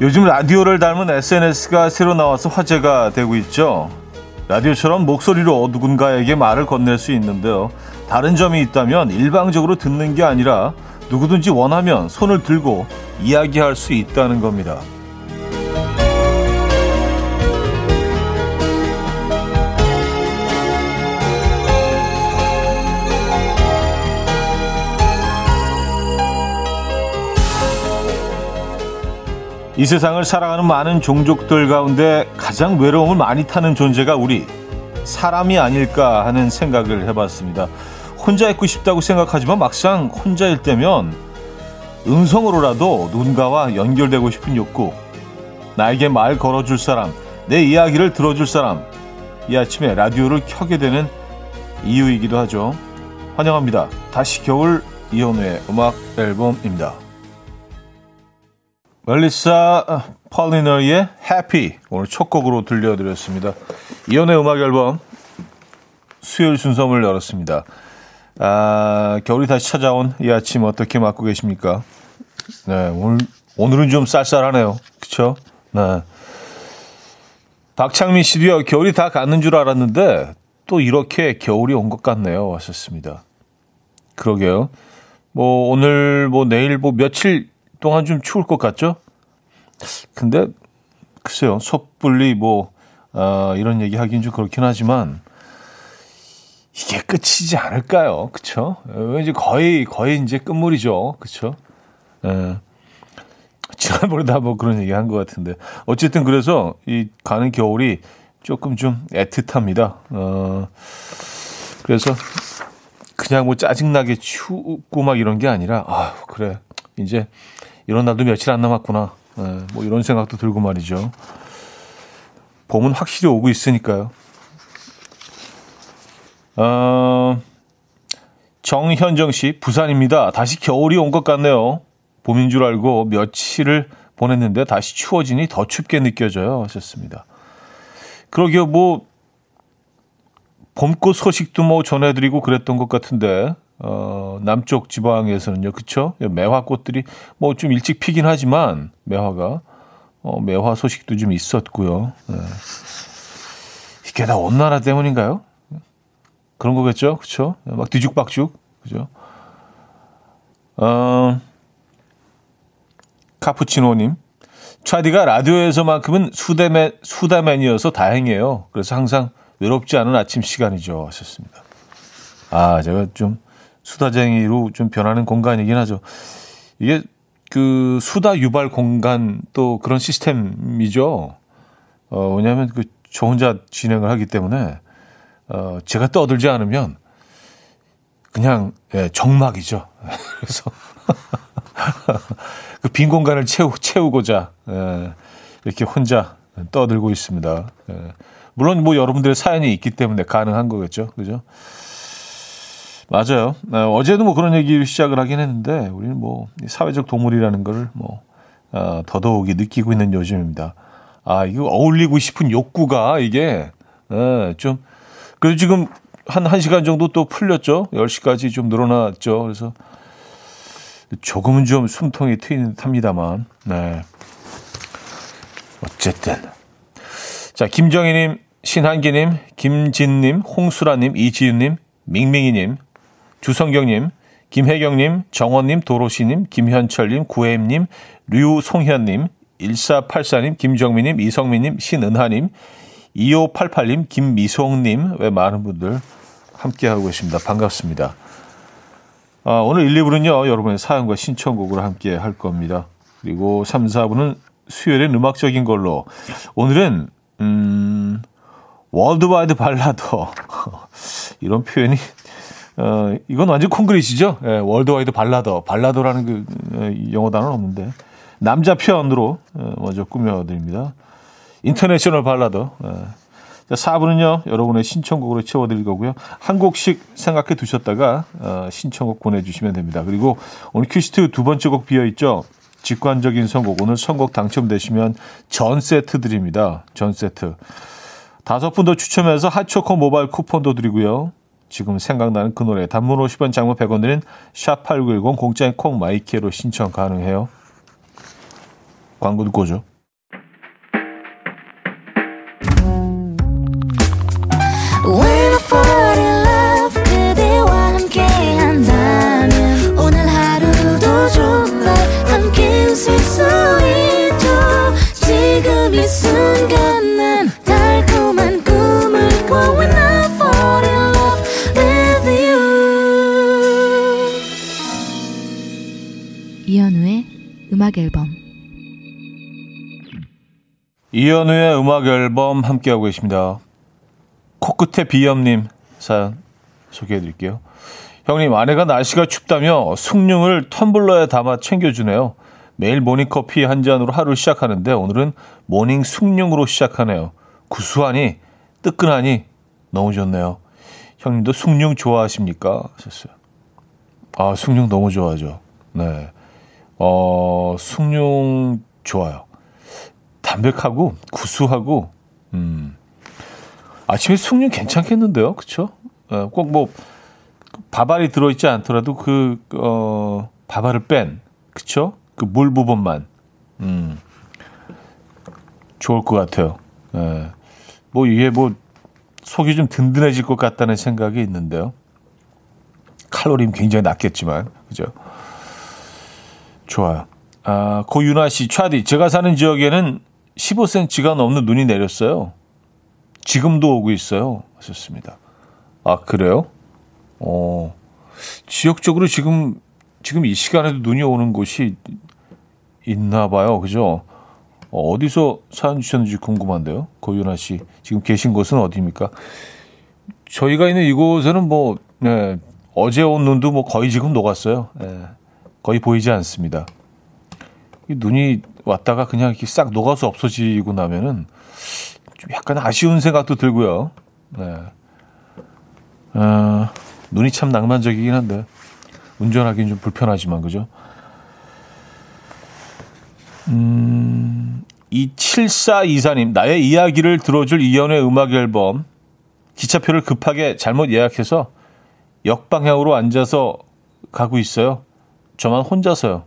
요즘 라디오를 닮은 SNS가 새로 나와서 화제가 되고 있죠. 라디오처럼 목소리로 누군가에게 말을 건넬 수 있는데요. 다른 점이 있다면 일방적으로 듣는 게 아니라 누구든지 원하면 손을 들고 이야기할 수 있다는 겁니다. 이 세상을 살아가는 많은 종족들 가운데 가장 외로움을 많이 타는 존재가 우리 사람이 아닐까 하는 생각을 해봤습니다. 혼자 있고 싶다고 생각하지만 막상 혼자일 때면 음성으로라도 누군가와 연결되고 싶은 욕구, 나에게 말 걸어줄 사람, 내 이야기를 들어줄 사람, 이 아침에 라디오를 켜게 되는 이유이기도 하죠. 환영합니다. 다시 겨울 이현우의 음악 앨범입니다. 멜리사 폴리너의 해피 오늘 첫 곡으로 들려드렸습니다. 이연의 음악 앨범 수요일 순서를 열었습니다. 아, 겨울이 다시 찾아온 이 아침 어떻게 맞고 계십니까? 네, 오늘 오늘은 좀 쌀쌀하네요. 그렇죠? 네. 박창민 씨도요. 겨울이 다 갔는 줄 알았는데 또 이렇게 겨울이 온 것 같네요. 왔었습니다. 그러게요. 뭐 오늘 뭐 내일 뭐 며칠 동안 좀 추울 것 같죠? 근데 글쎄요, 섣불리 뭐 어, 이런 얘기 하긴 좀 그렇긴 하지만 이게 끝이지 않을까요? 그쵸? 왠지 거의 거의 이제 끝물이죠, 그쵸? 예. 지난번에 다뭐 그런 얘기 한 것 같은데 어쨌든 그래서 이 가는 겨울이 조금 좀 애틋합니다. 어, 그래서 그냥 뭐 짜증나게 춥고 막 이런 게 아니라 아 그래 이제 이런 날도 며칠 안 남았구나. 네, 뭐 이런 생각도 들고 말이죠. 봄은 확실히 오고 있으니까요. 어, 정현정 씨, 부산입니다. 다시 겨울이 온 것 같네요. 봄인 줄 알고 며칠을 보냈는데 다시 추워지니 더 춥게 느껴져요. 하셨습니다. 그러게요, 뭐, 봄꽃 소식도 뭐 전해드리고 그랬던 것 같은데, 어, 남쪽 지방에서는요, 그쵸? 매화꽃들이 뭐 좀 일찍 피긴 하지만, 매화가, 어, 매화 소식도 좀 있었고요. 네. 이게 다 온나라 때문인가요? 그런 거겠죠? 그쵸? 막 뒤죽박죽, 그죠? 어, 카푸치노님. 차디가 라디오에서만큼은 수다맨, 수다맨이어서 다행이에요. 그래서 항상 외롭지 않은 아침 시간이죠. 하셨습니다. 아, 제가 좀 수다쟁이로 좀 변하는 공간이긴 하죠. 이게 그 수다 유발 공간 또 그런 시스템이죠. 어, 왜냐하면 그 저 혼자 진행을 하기 때문에 어, 제가 떠들지 않으면 그냥 예, 정막이죠. 그래서 그 빈 공간을 채우, 채우고자 예, 이렇게 혼자 떠들고 있습니다. 예. 물론 뭐 여러분들의 사연이 있기 때문에 가능한 거겠죠. 그죠? 맞아요. 네, 어제도 뭐 그런 얘기를 시작을 하긴 했는데 우리는 뭐 사회적 동물이라는 걸뭐 어, 더더욱이 느끼고 있는 요즘입니다. 아 이거 어울리고 싶은 욕구가 이게 네, 좀 그래도 지금 한 1시간 정도 또 풀렸죠. 10시까지 좀 늘어났죠. 그래서 조금은 좀 숨통이 트이는 듯합니다만 네. 어쨌든 자 김정희님, 신한기님, 김진님, 홍수라님, 이지윤님, 밍밍이님, 주성경님, 김혜경님, 정원님, 도로시님, 김현철님, 구혜임님, 류송현님, 1484님, 김정민님, 이성민님, 신은하님, 2588님, 김미송님, 외 많은 분들 함께하고 계십니다. 반갑습니다. 아, 오늘 1, 2부는요, 여러분의 사연과 신청곡으로 함께 할 겁니다. 그리고 3, 4부는 수요일엔 음악적인 걸로. 오늘은, 음, worldwide 발라더. 이런 표현이 어, 이건 완전 콩글리시죠? 예, worldwide 발라더. 발라더라는 그 예, 영어 단어는 없는데. 남자 표현으로 어, 먼저 꾸며드립니다. international 발라더. 예. 자, 4부는요, 여러분의 신청곡으로 채워드릴 거고요. 한 곡씩 생각해 두셨다가, 어, 신청곡 보내주시면 됩니다. 그리고 오늘 퀴스트 두 번째 곡 비어있죠? 직관적인 선곡. 오늘 선곡 당첨되시면 전 세트 드립니다. 전 세트. 다섯 분 더 추첨해서 핫초코 모바일 쿠폰도 드리고요. 지금 생각나는 그 노래 단문 50원 장문 100원 드린 샵8910 공짜인 콩 마이키로 신청 가능해요. 광고 듣고 오죠. 이현우의 음악 앨범 함께하고 계십니다. 코끝에 비염님 사연 소개해 드릴게요. 형님, 아내가 날씨가 춥다며 숭늉을 텀블러에 담아 챙겨주네요. 매일 모닝커피 한 잔으로 하루 시작하는데 오늘은 모닝 숭늉으로 시작하네요. 구수하니 뜨끈하니 너무 좋네요. 형님도 숭늉 좋아하십니까? 하셨어요. 아, 숭늉 너무 좋아하죠. 네. 어, 숭늉 좋아요. 담백하고 구수하고 음. 아침에 숭늉 괜찮겠는데요. 그쵸? 어, 꼭뭐 밥알이 들어있지 않더라도 그, 어, 밥알을 뺀, 그쵸? 그물 부분만, 음, 좋을 것 같아요. 예. 뭐 이게 뭐 속이 좀 든든해질 것 같다는 생각이 있는데요. 칼로리는 굉장히 낮겠지만, 그죠? 좋아요. 아, 고윤아 씨, 차디, 제가 사는 지역에는 15cm가 넘는 눈이 내렸어요. 지금도 오고 있어요. 하셨습니다. 아, 그래요? 어, 지역적으로 지금, 지금 이 시간에도 눈이 오는 곳이 있나 봐요. 그죠? 어, 어디서 사연 주셨는지 궁금한데요. 고윤아 씨. 지금 계신 곳은 어디입니까? 저희가 있는 이곳에는 뭐, 네, 어제 온 눈도 뭐 거의 지금 녹았어요. 네, 거의 보이지 않습니다. 이 눈이 왔다가 그냥 이렇게 싹 녹아서 없어지고 나면은 좀 약간 아쉬운 생각도 들고요. 네. 어, 눈이 참 낭만적이긴 한데 운전하기는 좀 불편하지만 그죠? 음, 이 7424님 나의 이야기를 들어줄 이연의 음악 앨범 기차표를 급하게 잘못 예약해서 역방향으로 앉아서 가고 있어요. 저만 혼자서요.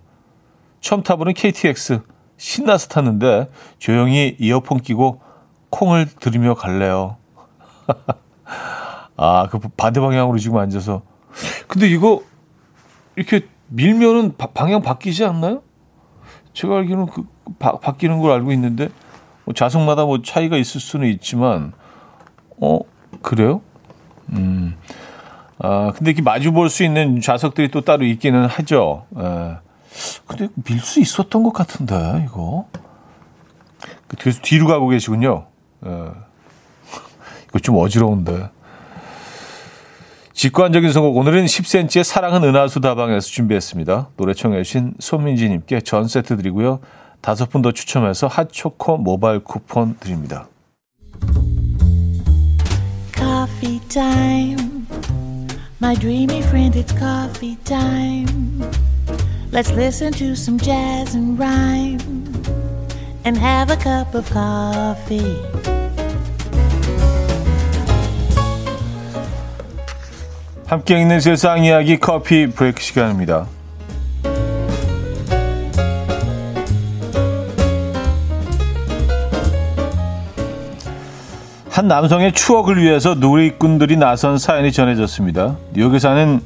처음 타보는 KTX 신나서 탔는데 조용히 이어폰 끼고 콩을 들으며 갈래요. 아, 그 반대 방향으로 지금 앉아서. 근데 이거 이렇게 밀면은 바, 방향 바뀌지 않나요? 제가 알기로는 그 바, 바뀌는 걸 알고 있는데 뭐 좌석마다 뭐 차이가 있을 수는 있지만 어 그래요? 음. 아 근데 이렇게 마주 볼 수 있는 좌석들이 또 따로 있기는 하죠. 예. 근데 밀 수 있었던 것 같은데 이거. 그래서 뒤로 가고 계시군요. 예. 이거 좀 어지러운데. 직관적인 선곡 오늘은 10cm의 사랑은 은하수 다방에서 준비했습니다. 노래 청해 주신 손민지님께 전 세트 드리고요. 다섯 분 더 추첨해서 핫초코 모바일 쿠폰 드립니다. Coffee. My dreamy friend, it's coffee time. Let's listen to some jazz and rhyme and have a cup of coffee. 함께 있는 세상 이야기 커피 브레이크 시간입니다. 한 남성의 추억을 위해서 누리꾼들이 나선 사연이 전해졌습니다. 뉴욕에 사는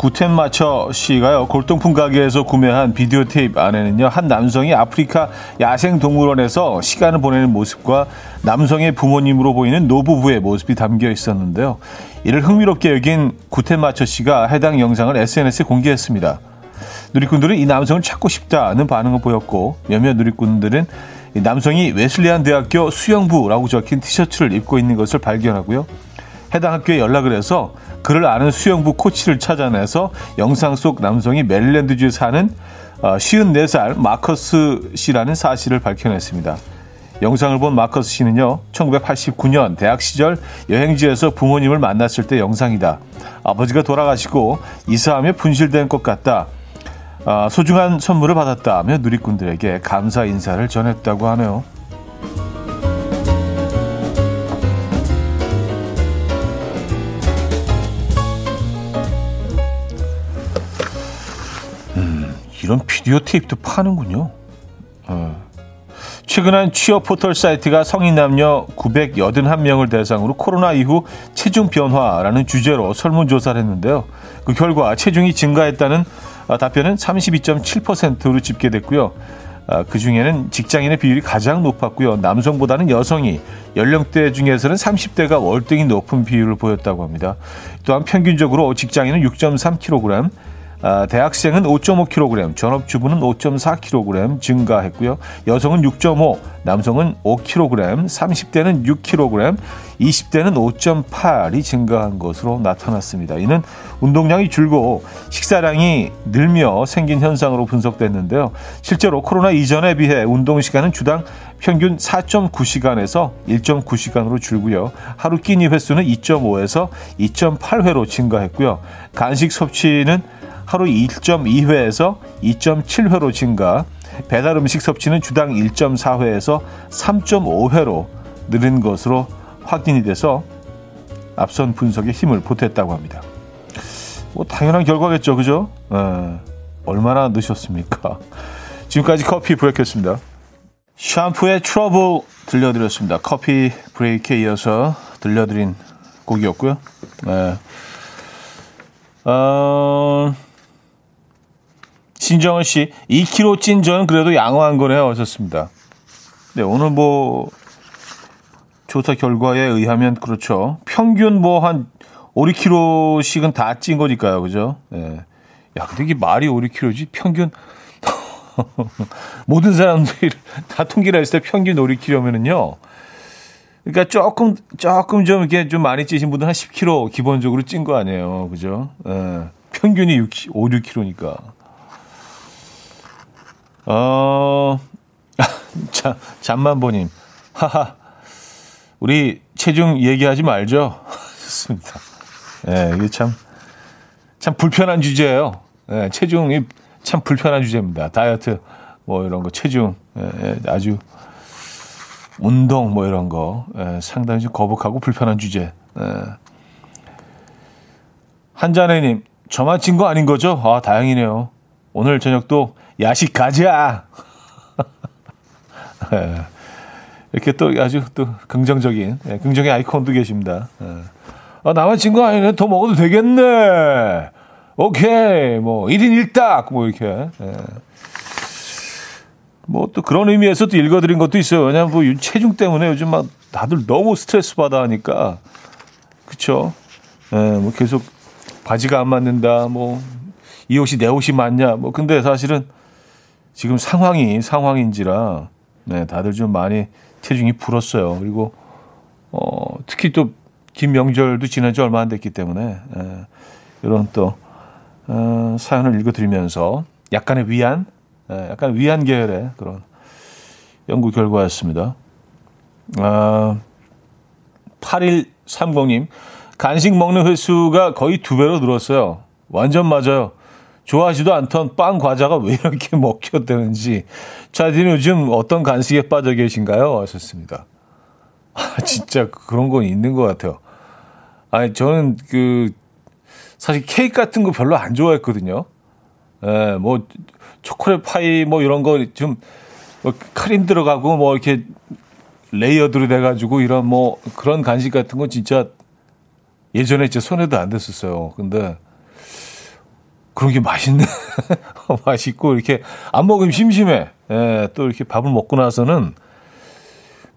구텐마처 씨가요 골동품 가게에서 구매한 비디오 테이프 안에는요 한 남성이 아프리카 야생 동물원에서 시간을 보내는 모습과 남성의 부모님으로 보이는 노부부의 모습이 담겨 있었는데요. 이를 흥미롭게 여긴 구텐마처 씨가 해당 영상을 SNS에 공개했습니다. 누리꾼들은 이 남성을 찾고 싶다는 반응을 보였고 몇몇 누리꾼들은 이 남성이 웨슬리안 대학교 수영부라고 적힌 티셔츠를 입고 있는 것을 발견하고요 해당 학교에 연락을 해서 그를 아는 수영부 코치를 찾아내서 영상 속 남성이 메릴랜드주에 사는 54살 어, 마커스 씨라는 사실을 밝혀냈습니다. 영상을 본 마커스 씨는요, 1989년 대학 시절 여행지에서 부모님을 만났을 때 영상이다. 아버지가 돌아가시고 이사하며 분실된 것 같다. 아, 소중한 선물을 받았다며 누리꾼들에게 감사 인사를 전했다고 하네요. 이런 비디오 테이프도 파는군요. 어. 최근 한 취업 포털 사이트가 성인 남녀 981명을 대상으로 코로나 이후 체중 변화라는 주제로 설문조사를 했는데요. 그 결과 체중이 증가했다는 아, 답변은 32.7%로 집계됐고요. 아, 그 중에는 직장인의 비율이 가장 높았고요. 남성보다는 여성이 연령대 중에서는 30대가 월등히 높은 비율을 보였다고 합니다. 또한 평균적으로 직장인은 6.3kg, 아, 대학생은 5.5kg, 전업주부는 5.4kg 증가했고요. 여성은 6.5, 남성은 5kg, 30대는 6kg, 20대는 5.8이 증가한 것으로 나타났습니다. 이는 운동량이 줄고 식사량이 늘며 생긴 현상으로 분석됐는데요. 실제로 코로나 이전에 비해 운동 시간은 주당 평균 4.9시간에서 1.9시간으로 줄고요. 하루 끼니 횟수는 2.5에서 2.8회로 증가했고요. 간식 섭취는 하루 1.2회에서 2.7회로 증가, 배달 음식 섭취는 주당 1.4회에서 3.5회로 늘은 것으로 확인이 돼서 앞선 분석에 힘을 보탰다고 합니다. 뭐 당연한 결과겠죠, 그죠? 에, 얼마나 늦셨습니까? 지금까지 커피 브레이크였습니다. 샴푸의 트러블 들려드렸습니다. 커피 브레이크에 이어서 들려드린 곡이었고요. 네. 어, 신정은 씨, 2kg 찐전 그래도 양호한 거네요. 하셨습니다. 네, 오늘 뭐, 조사 결과에 의하면 그렇죠. 평균 뭐 한 5, 6kg씩은 다 찐 거니까요. 그죠? 네. 야, 근데 이게 말이 5, 6kg지? 평균, 모든 사람들이 다 통계를 했을 때 평균 5, 6kg면은요. 그러니까 조금, 조금 좀 이렇게 좀 많이 찌신 분들 한 10kg 기본적으로 찐 거 아니에요. 그죠? 예. 평균이 6, 5, 6kg니까. 어, 자, 잠만보님. 하하. 우리 체중 얘기하지 말죠. 좋습니다. 예, 이게 참, 참 불편한 주제예요. 예, 체중이 참 불편한 주제입니다. 다이어트, 뭐 이런 거, 체중, 예, 예 아주 운동, 뭐 이런 거, 예, 상당히 좀 거북하고 불편한 주제. 예. 한자네님, 저만 찐 거 아닌 거죠? 아, 다행이네요. 오늘 저녁도 야식 가자! 예. 이렇게 또 아주 또 긍정적인, 예, 긍정의 아이콘도 계십니다. 예. 아, 나만 진거 아니네. 더 먹어도 되겠네. 오케이. 뭐, 1인 1닭. 뭐, 이렇게. 예. 뭐, 또 그런 의미에서 또 읽어드린 것도 있어요. 왜냐면 뭐, 체중 때문에 요즘 막 다들 너무 스트레스 받아 하니까. 그쵸. 예, 뭐, 계속 바지가 안 맞는다. 뭐, 이 옷이 내 옷이 맞냐. 뭐, 근데 사실은 지금 상황이 상황인지라, 네, 다들 좀 많이 체중이 불었어요. 그리고, 어, 특히 또, 김명절도 지난 지 얼마 안 됐기 때문에, 예, 이런 또, 어, 사연을 읽어드리면서 약간의 위안, 예, 약간 위안 계열의 그런 연구 결과였습니다. 아, 8130님, 간식 먹는 횟수가 거의 두 배로 늘었어요. 완전 맞아요. 좋아하지도 않던 빵 과자가 왜 이렇게 먹혔다는지. 자디는 요즘 어떤 간식에 빠져 계신가요? 하셨습니다. 아, 진짜 그런 건 있는 것 같아요. 아니, 저는 그, 사실 케이크 같은 거 별로 안 좋아했거든요. 예, 뭐, 초콜릿 파이 뭐 이런 거 좀, 뭐 크림 들어가고 뭐 이렇게 layered로 돼가지고 이런 뭐 그런 간식 같은 거 진짜 예전에 진짜 손에도 안 댔었어요. 근데 그런 게 맛있네. 맛있고 이렇게 안 먹으면 심심해. 예, 또 이렇게 밥을 먹고 나서는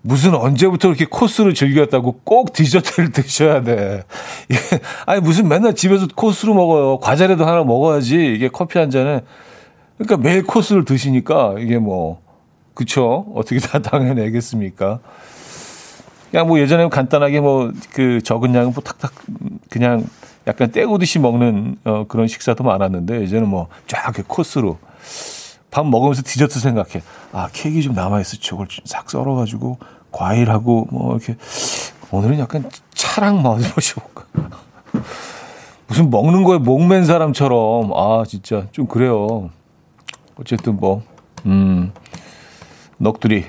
무슨 언제부터 이렇게 코스를 즐겼다고 꼭 디저트를 드셔야 돼. 아니 무슨 맨날 집에서 코스로 먹어요. 과자라도 하나 먹어야지 이게 커피 한 잔에. 그러니까 매일 코스를 드시니까 이게 뭐 그쵸? 어떻게 다 당해내겠습니까? 그냥 뭐 예전에 간단하게 뭐 그 적은 양은 뭐 탁탁 그냥 약간 떼고듯이 먹는 어 그런 식사도 많았는데 이제는 뭐 쫙 코스로 밥 먹으면서 디저트 생각해. 아, 케이크 좀 남아 있어. 저걸 싹 썰어가지고, 과일하고, 뭐, 이렇게. 오늘은 약간 차랑 마셔 볼까. 무슨 먹는 거에 목맨 사람처럼. 아, 진짜 좀 그래요. 어쨌든 뭐, 음, 넋두리.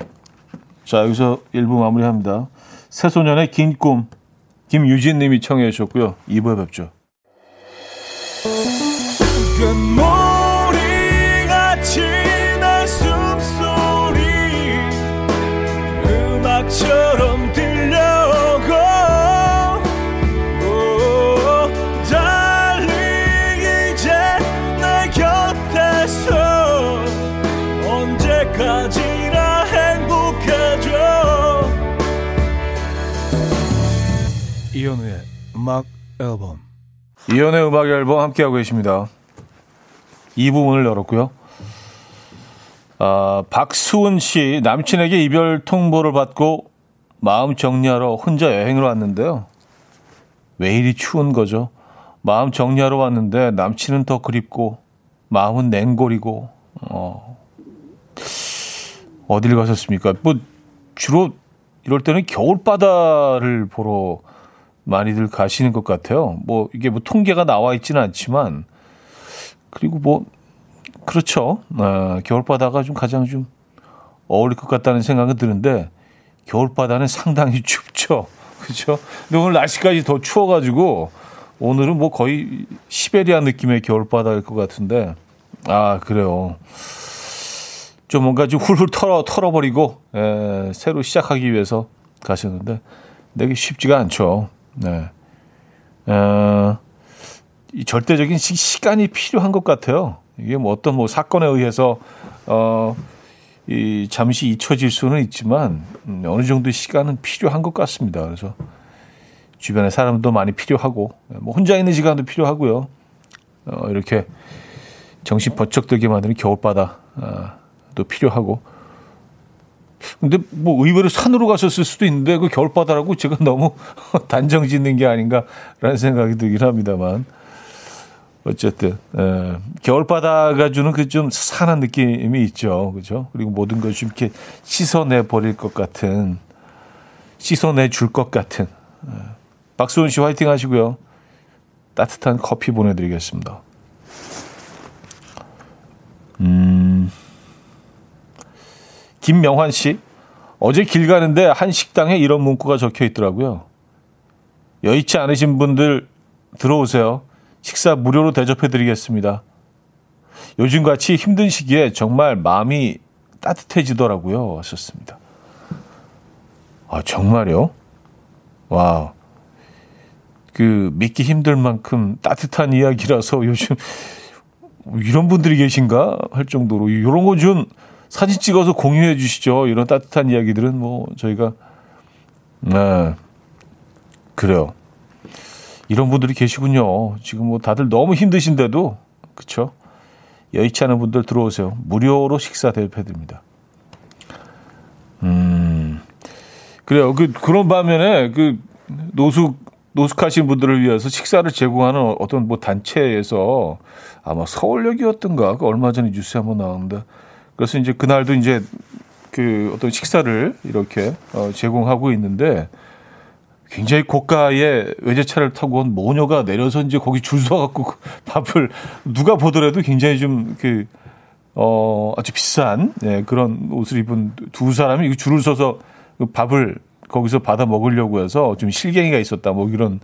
자, 여기서 1부 마무리합니다. 새소년의 긴 꿈. 김유진 님이 청해 주셨고요. 2부에 뵙죠. 이현우의 음악 앨범 이현우의 음악 앨범 함께하고 계십니다 이 부분을 열었고요. 아, 박수은 씨 남친에게 이별 통보를 받고 마음 정리하러 혼자 여행을 왔는데요. 왜 이리 추운 거죠? 마음 정리하러 왔는데 남친은 더 그립고 마음은 냉골이고 어, 어딜 가셨습니까? 뭐 주로 이럴 때는 겨울 바다를 보러 많이들 가시는 것 같아요. 뭐 이게 뭐 통계가 나와 있지는 않지만 그리고 뭐 그렇죠. 어, 겨울 바다가 좀 가장 좀 어울릴 것 같다는 생각은 드는데 겨울 바다는 상당히 춥죠. 그렇죠. 근데 오늘 날씨까지 더 추워가지고 오늘은 뭐 거의 시베리아 느낌의 겨울 바다일 것 같은데 아 그래요. 좀 뭔가 좀 훌훌 털어 털어버리고 에, 새로 시작하기 위해서 가셨는데 되게 쉽지가 않죠. 네. 어, 이 절대적인 시, 시간이 필요한 것 같아요. 이게 뭐 어떤 뭐 사건에 의해서 어, 이 잠시 잊혀질 수는 있지만 음, 어느 정도 시간은 필요한 것 같습니다. 그래서 주변에 사람도 많이 필요하고 뭐 혼자 있는 시간도 필요하고요. 어, 이렇게 정신 번쩍 들게 만드는 겨울바다 아, 도 필요하고. 근데 뭐 의외로 산으로 가셨을 수도 있는데 그 겨울바다라고 제가 너무 단정 짓는 게 아닌가라는 생각이 들긴 합니다만. 어쨌든 에, 겨울바다가 주는 그 좀 산한 느낌이 있죠, 그죠? 그리고 모든 좀 이렇게 씻어내 버릴 것 같은, 씻어내 줄 것 같은. 에, 박수훈 씨 화이팅 하시고요. 따뜻한 커피 보내드리겠습니다. 음. 김명환 씨, 어제 길 가는데 한 식당에 이런 문구가 적혀 있더라고요. 여의치 않으신 분들 들어오세요. 식사 무료로 대접해 드리겠습니다. 요즘같이 힘든 시기에 정말 마음이 따뜻해지더라고요. 하셨습니다. 아, 정말요? 와우. 그, 믿기 힘들 만큼 따뜻한 이야기라서 요즘 이런 분들이 계신가 할 정도로 이런 거 좀 사진 찍어서 공유해 주시죠. 이런 따뜻한 이야기들은 뭐 저희가 네 그래요. 이런 분들이 계시군요. 지금 뭐 다들 너무 힘드신데도 그쵸? 여의치 않은 분들 들어오세요. 무료로 식사 대접해드립니다. 음 그래요. 그 그런 반면에 그 노숙 노숙하신 분들을 위해서 식사를 제공하는 어떤 뭐 단체에서 아마 서울역이었던가 그 얼마 전에 뉴스에 한번 나왔는데 그래서 이제 그날도 이제 그 어떤 식사를 이렇게 어, 제공하고 있는데 굉장히 고가의 외제차를 타고 온 모녀가 내려서 이제 거기 줄 서갖고 그 밥을 누가 보더라도 굉장히 좀 그 어, 아주 비싼 예, 그런 옷을 입은 두 사람이 줄을 서서 그 밥을 거기서 받아 먹으려고 해서 좀 실갱이가 있었다 뭐 이런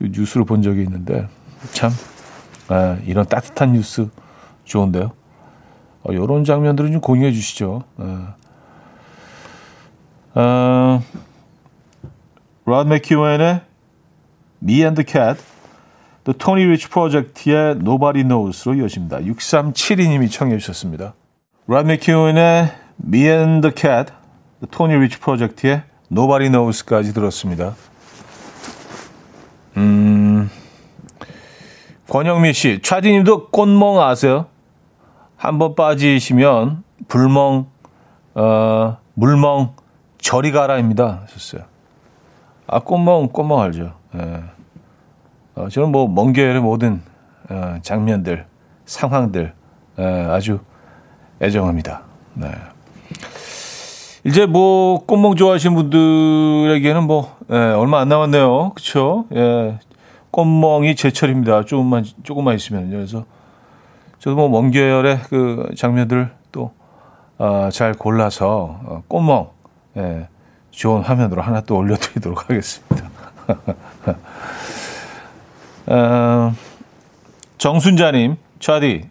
뉴스를 본 적이 있는데 참 아, 이런 따뜻한 뉴스 좋은데요. 어, 이런 장면들은 좀 공유해 주시죠. 아, 어, 로드 맥큐엔의 Me and the Cat, 또 토니 리치 프로젝트의 Nobody Knows로 이어집니다. 6372님이 청해 주셨습니다. 로드 맥큐엔의 Me and the Cat, 토니 리치 프로젝트의 Nobody Knows까지 들었습니다. 음, 권영미 씨, 차디님도 꽃멍 아세요? 한번 빠지시면 불멍, 어, 물멍, 저리 가라입니다. 하셨어요. 아, 꽃멍, 꽃멍 알죠. 예. 어, 저는 뭐, 먼 계열의 모든 어, 장면들, 상황들 예, 아주 애정합니다. 네. 이제 뭐, 꽃멍 좋아하시는 분들에게는 뭐, 예, 얼마 안 남았네요. 그쵸? 예. 꽃멍이 제철입니다. 조금만, 조금만 있으면. 그래서 저도 뭐, 먼 계열의 그 장면들 또, 어, 잘 골라서, 어, 꽃멍, 예, 좋은 화면으로 하나 또 올려드리도록 하겠습니다. 어, 정순자님, 차디,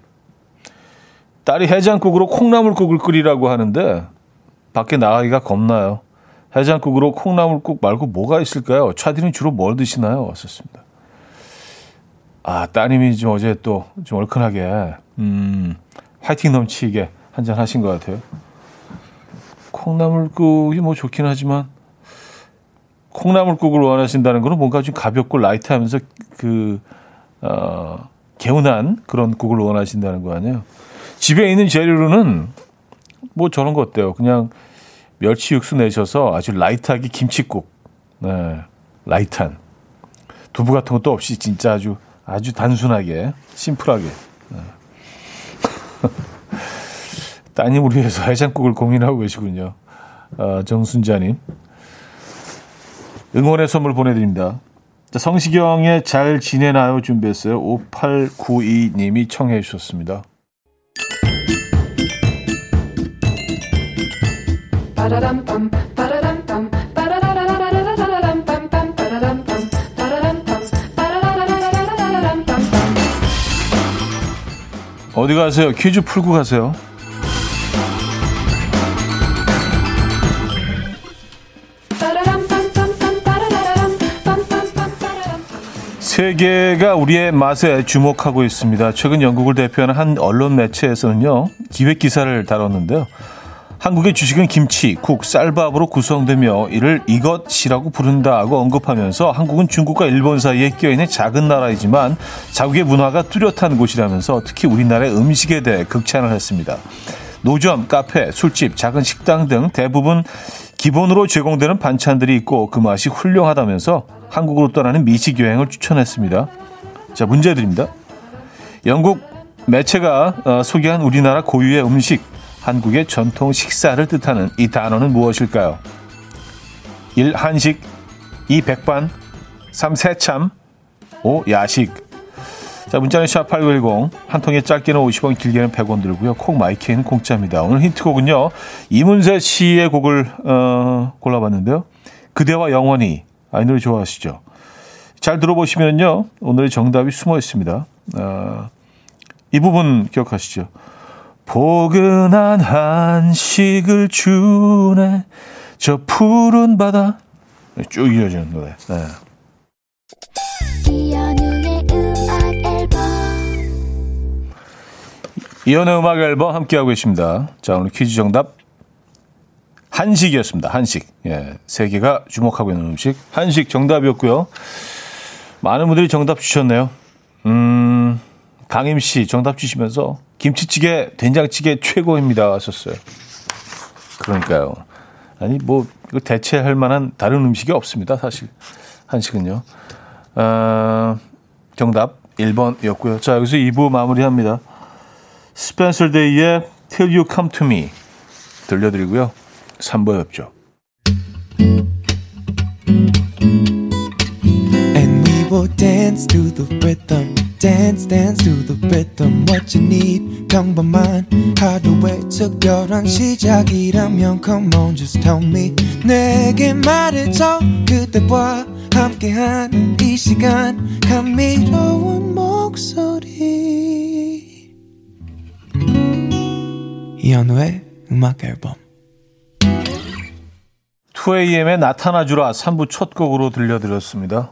딸이 해장국으로 콩나물국을 끓이라고 하는데, 밖에 나가기가 겁나요. 해장국으로 콩나물국 말고 뭐가 있을까요? 차디는 주로 뭘 드시나요? 왔었습니다. 아, 따님이 좀 어제 또 좀 얼큰하게, 음, 화이팅 넘치게 한 잔 하신 것 같아요. 콩나물국이 뭐 좋긴 하지만, 콩나물국을 원하신다는 거는 뭔가 좀 가볍고 light하면서 그, 어, 개운한 그런 국을 원하신다는 거 아니에요. 집에 있는 재료로는 뭐 저런 거 어때요? 그냥 멸치 육수 내셔서 아주 light하게 김치국, 네, light한 두부 같은 것도 없이 진짜 아주 아주 단순하게 심플하게. 네. 따님을 위해서 해장국을 고민하고 계시군요. 아, 정순자님. 응원의 선물 보내드립니다. 자, 성시경의 잘 지내나요 준비했어요. 5892님이 청해 주셨습니다. 어디 가세요? 퀴즈 풀고 가세요. 세계가 우리의 맛에 주목하고 있습니다. 최근 영국을 대표하는 한 언론 매체에서는요, 기획 기사를 다뤘는데요. 한국의 주식은 김치, 국, 쌀밥으로 구성되며 이를 이것이라고 부른다고 언급하면서 한국은 중국과 일본 사이에 끼어있는 작은 나라이지만 자국의 문화가 뚜렷한 곳이라면서 특히 우리나라의 음식에 대해 극찬을 했습니다. 노점, 카페, 술집, 작은 식당 등 대부분 기본으로 제공되는 반찬들이 있고 그 맛이 훌륭하다면서 한국으로 떠나는 미식 여행을 추천했습니다. 자, 문제 드립니다. 영국 매체가 어, 소개한 우리나라 고유의 음식, 한국의 전통 식사를 뜻하는 이 단어는 무엇일까요? 1. 한식 2. 백반 3. 새참 5. 야식 자, 문자는 샵8910. 한 통에 짧게는 50원, 길게는 100원 들고요. 콩 마이케이는 공짜입니다. 오늘 힌트곡은요. 이문세 씨의 곡을 어, 골라봤는데요. 그대와 영원히. 아, 이 노래 좋아하시죠? 잘 들어보시면요. 오늘의 정답이 숨어 있습니다. 어, 이 부분 기억하시죠? 포근한 한식을 주네 저 푸른 바다 쭉 이어지는 노래. 네. 이연의 음악 앨범 함께하고 계십니다. 자, 오늘 퀴즈 정답. 한식이었습니다. 한식. 예. 세계가 주목하고 있는 음식. 한식 정답이었고요. 많은 분들이 정답 주셨네요. 음, 강임 씨 정답 주시면서 김치찌개, 된장찌개 최고입니다. 하셨어요. 그러니까요. 아니, 뭐, 대체할 만한 다른 음식이 없습니다. 사실. 한식은요. 어, 정답 1번이었고요. 자, 여기서 2부 마무리합니다. 스펜서 데이의 Till You Come To Me 들려드리고요. 3부에 뵙죠. And we will dance to the rhythm dance dance to the rhythm what you need. 평범한 하루의 특별한 시작이라면 come on just tell me. 내게 말해줘 그대와 함께한 이 시간. 감미로운 목소리. 이현우의 음악 앨범. 2AM의 나타나주라 3부 첫 곡으로 들려드렸습니다.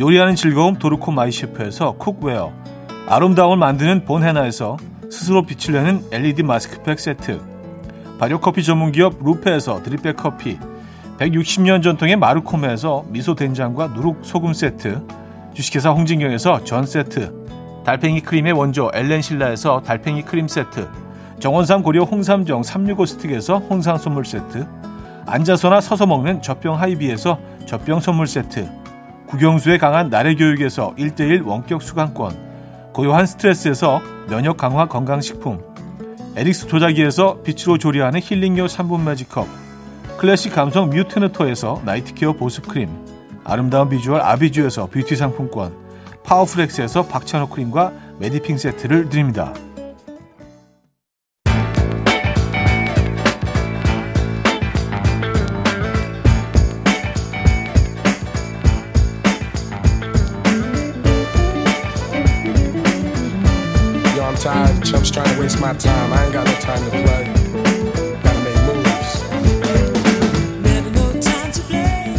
요리하는 즐거움 도르코 마이셰프에서 cookware. 아름다움을 만드는 본헤나에서 스스로 빛을 내는 LED 마스크팩 세트. 발효커피 전문기업 루페에서 drip bag 커피. 160년 전통의 마르코메에서 미소 된장과 누룩 소금 세트. 주식회사 홍진경에서 전 세트, 달팽이 크림의 원조 엘렌실라에서 달팽이 크림 세트, 정원삼 고려 홍삼정 365 스틱에서 홍삼 선물 세트, 앉아서나 서서 먹는 젖병 하이비에서 젖병 선물 세트, 국영수에 강한 나래 교육에서 1대1 원격 수강권, 고요한 스트레스에서 면역 강화 건강식품, 에릭스 도자기에서 빛으로 조리하는 힐링요 3분 매직컵, 클래식 감성 뮤트너토에서 night care 보습크림, 아름다운 비주얼 아비주에서 뷰티 상품권, 파워풀엑스에서 박찬호 크림과 메디핑 세트를 드립니다. Chumps trying to waste my time. I ain't got no time to play. Gotta make moves. Never no time to play.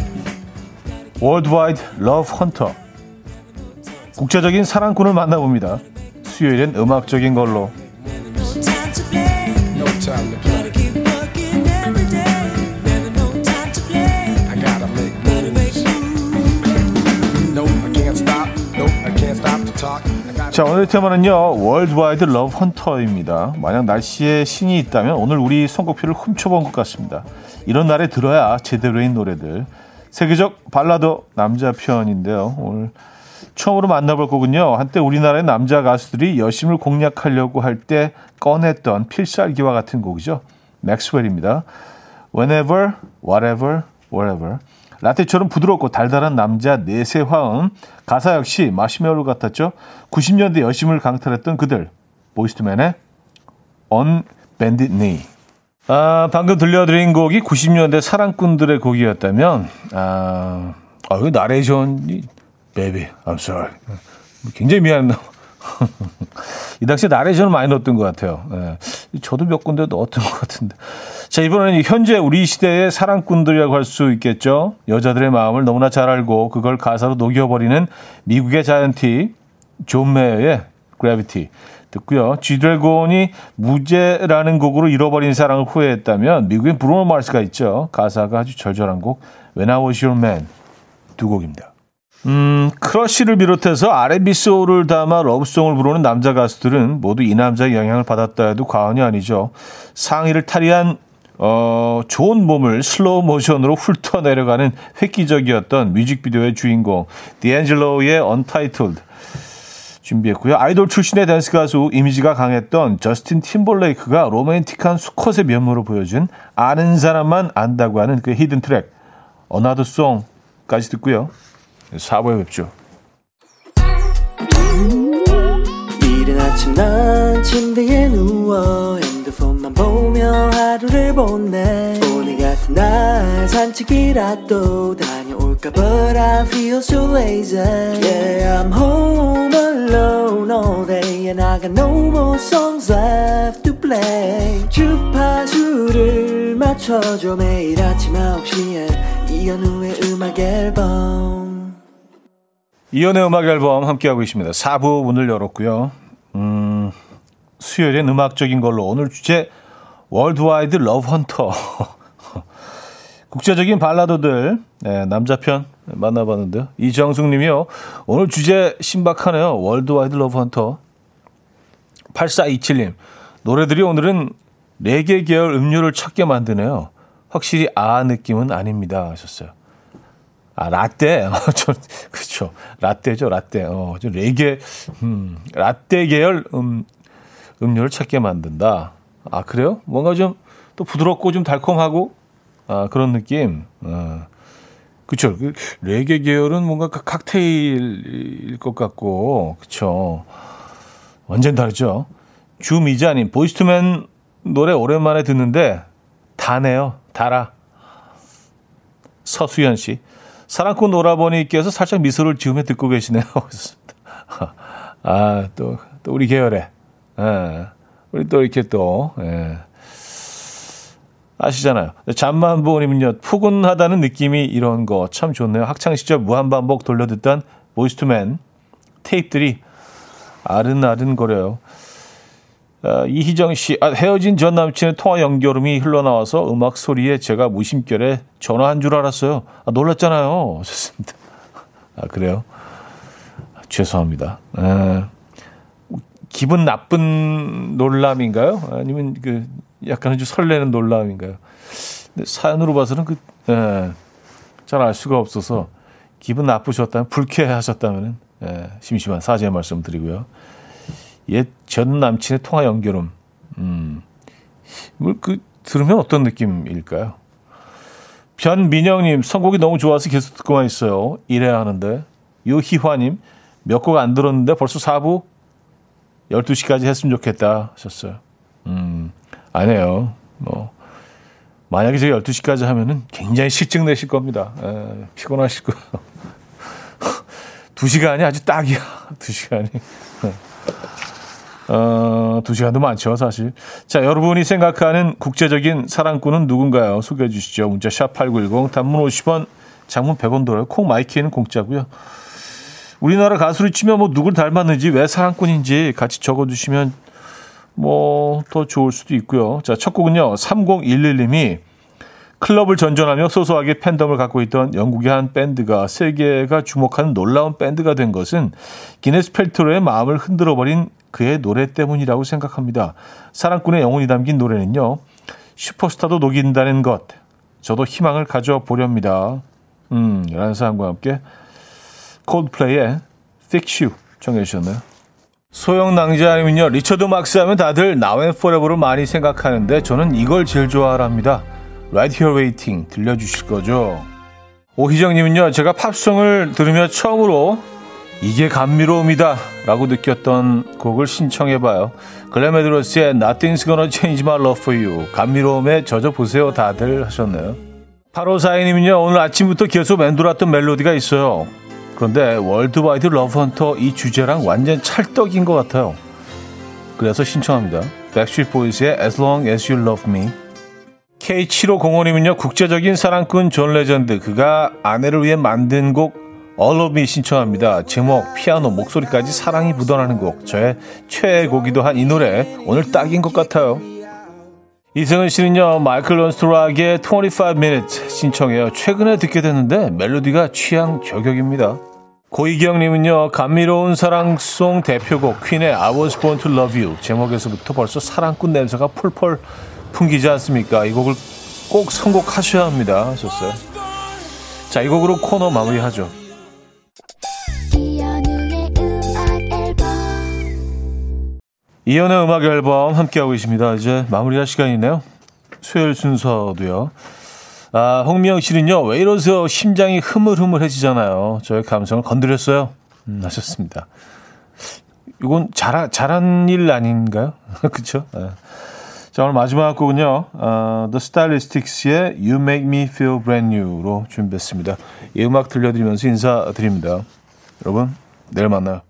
월드와이드 러브 헌터 국제적인 사랑꾼을 만나봅니다. 수요일엔 음악적인 걸로 자, 오늘 테마는요, worldwide love hunter입니다. 만약 날씨의 신이 있다면 오늘 우리 선곡표를 훔쳐본 것 같습니다. 이런 날에 들어야 제대로인 노래들. 세계적 발라더 남자 편인데요. 오늘 처음으로 만나볼 곡은요. 한때 우리나라의 남자 가수들이 여심을 공략하려고 할 때 꺼냈던 필살기와 같은 곡이죠. 맥스웰입니다. Whenever, whatever, wherever. 라떼처럼 부드럽고 달달한 남자 넷의 화음. 가사 역시 마시멜로 같았죠. 90년대 여심을 강탈했던 그들. Boyz II Men의 On Bended Knee. 아, 방금 들려드린 곡이 90년대 사랑꾼들의 곡이었다면, 아, 아, 그 나레이션이, baby, I'm sorry. 굉장히 미안해요. 이 당시에 나레이션을 많이 넣었던 것 같아요. 예. 저도 몇 군데 넣었던 것 같은데. 자, 이번에는 현재 우리 시대의 사랑꾼들이라고 할 수 있겠죠. 여자들의 마음을 너무나 잘 알고 그걸 가사로 녹여버리는 미국의 자이언티 존 메어의 Gravity 듣고요. 지드래곤이 무죄라는 곡으로 잃어버린 사랑을 후회했다면 미국엔 브루노 마스가 있죠. 가사가 아주 절절한 곡 When I Was Your Man 두 곡입니다. 음, 크러쉬를 비롯해서 R&B 소울을 담아 러브송을 부르는 남자 가수들은 모두 이 남자의 영향을 받았다 해도 과언이 아니죠. 상의를 탈의한 어, 좋은 몸을 슬로우 모션으로 훑어 내려가는 획기적이었던 뮤직비디오의 주인공 디앤젤로의 Untitled 준비했고요. 아이돌 출신의 댄스 가수 이미지가 강했던 저스틴 팀버레이크가 로맨틱한 수컷의 면모를 보여준 아는 사람만 안다고 하는 그 hidden track Another Song까지 듣고요. 4부에 뵙죠. 이른 아침 난 침대에 누워 하루를 보내 오늘 같은 날 산책이라도 다녀올까 But I feel so lazy Yeah I'm home alone all day And I got no more songs left to play 주파수를 맞춰줘 매일 아침 9시에 이현우의 음악 앨범 이연의 음악 앨범 함께하고 있습니다. 4부 문을 열었고요. 음, 수요일엔 음악적인 걸로 오늘 주제 worldwide love hunter 국제적인 발라드들 네, 남자편 만나봤는데요. 이정숙 님이요. 오늘 주제 신박하네요. worldwide love hunter 8427님 노래들이 오늘은 라떼 계열 음료를 찾게 만드네요. 확실히 아아 느낌은 아닙니다 하셨어요. 아, 라떼. 저, 그쵸. 라떼죠, 라떼. 어, 좀 레게, 음, 라떼 계열 음, 음료를 찾게 만든다. 아, 그래요? 뭔가 좀 또 부드럽고 좀 달콤하고, 아, 그런 느낌. 어. 그쵸. 그 레게 계열은 뭔가 그 칵테일일 것 같고, 그쵸. 완전 다르죠. 주미자님, 보이스투맨 노래 오랜만에 듣는데, 다네요. 달아. 서수연 씨. 사랑꾼 오라버니께서 살짝 미소를 지으며 듣고 계시네요. 아, 또, 또 우리 계열에. 예. 우리 또 이렇게 또, 예. 아시잖아요. 잠만 보님은요, 푸근하다는 느낌이 이런 거 참 좋네요. 학창시절 무한반복 돌려듣던 보이스투맨 테이프들이 아른아른거려요. 어, 이희정 씨, 아, 헤어진 전 남친의 통화 연결음이 흘러나와서 음악 소리에 제가 무심결에 전화한 줄 알았어요. 아, 놀랐잖아요. 좋습니다. 아, 그래요? 아, 죄송합니다. 에, 기분 나쁜 놀람인가요? 아니면 그 약간 좀 설레는 놀람인가요? 근데 사연으로 봐서는 그, 잘알 수가 없어서 기분 나쁘셨다면, 불쾌하셨다면, 에, 심심한 사죄의 말씀 드리고요. 옛 전 남친의 통화 연결음. 음. 그 들으면 어떤 느낌일까요? 변민영님, 선곡이 너무 좋아서 계속 듣고만 있어요. 이래야 하는데. 유희화님, 몇 곡 안 들었는데 벌써 4부 12시까지 했으면 좋겠다 하셨어요. 음, 아니에요. 뭐, 만약에 제가 12시까지 하면은 굉장히 실증 내실 겁니다. 에, 피곤하실 거예요. 2시간이 아주 딱이야. 2시간이. 어, 두 시간도 많죠, 사실. 자, 여러분이 생각하는 국제적인 사랑꾼은 누군가요? 소개해 주시죠. 문자 샵8910, 단문 50원, 장문 100원 들어요. 콩 my K는 공짜고요. 우리나라 가수로 치면 뭐 누굴 닮았는지 왜 사랑꾼인지 같이 적어주시면 뭐 더 좋을 수도 있고요. 자, 첫 곡은요. 3011님이 클럽을 전전하며 소소하게 팬덤을 갖고 있던 영국의 한 밴드가 세계가 주목하는 놀라운 밴드가 된 것은 기네스 펠트로의 마음을 흔들어버린 그의 노래 때문이라고 생각합니다. 사랑꾼의 영혼이 담긴 노래는요. 슈퍼스타도 녹인다는 것. 저도 희망을 가져보렵니다. 음, 라는 사람과 함께 콜드플레이의 Fix You 청해 주셨네요. 소영낭자 아니면요. 리처드 막스 하면 다들 and Forever를 많이 생각하는데 저는 이걸 제일 좋아합니다. Right Here Waiting 들려주실 거죠. 오희정님은요. 제가 팝송을 들으며 처음으로 이게 감미로움이다 라고 느꼈던 곡을 신청해봐요. 글렌 메데이로스의 Nothing's Gonna Change My Love For You 감미로움에 젖어보세요 다들 하셨네요. 8호4인님은요 오늘 아침부터 계속 맴돌았던 멜로디가 있어요. 그런데 worldwide love hunter 이 주제랑 완전 찰떡인 것 같아요. 그래서 신청합니다. Backstreet Boys의 As Long As You Love Me K7505님은요 국제적인 사랑꾼 존 레전드 그가 아내를 위해 만든 곡 All of Me 신청합니다. 제목, 피아노, 목소리까지 사랑이 묻어나는 곡. 저의 최애곡이기도 한 이 노래 오늘 딱인 것 같아요. 이승은 씨는요, Michael Learns to Rock의 25 minutes 신청해요. 최근에 듣게 됐는데 멜로디가 취향 저격입니다. 고이경님은요, 감미로운 사랑송 대표곡 퀸의 I was born to love you 제목에서부터 벌써 사랑꾼 냄새가 폴폴 풍기지 않습니까? 이 곡을 꼭 선곡하셔야 합니다. 하셨어요. 자, 이 곡으로 코너 마무리하죠. 이연의 음악 앨범 함께하고 계십니다. 이제 마무리할 시간이네요. 수요일 순서도요. 아, 홍미영 씨는요, 왜 이러세요? 심장이 흐물흐물해지잖아요. 저의 감성을 건드렸어요. 음, 하셨습니다. 이건 잘, 잘한 일 아닌가요? 그쵸? 네. 자, 오늘 마지막 곡은요, 어, The Stylistics의 You Make Me Feel Brand New로 준비했습니다. 이 음악 들려드리면서 인사드립니다. 여러분, 내일 만나요.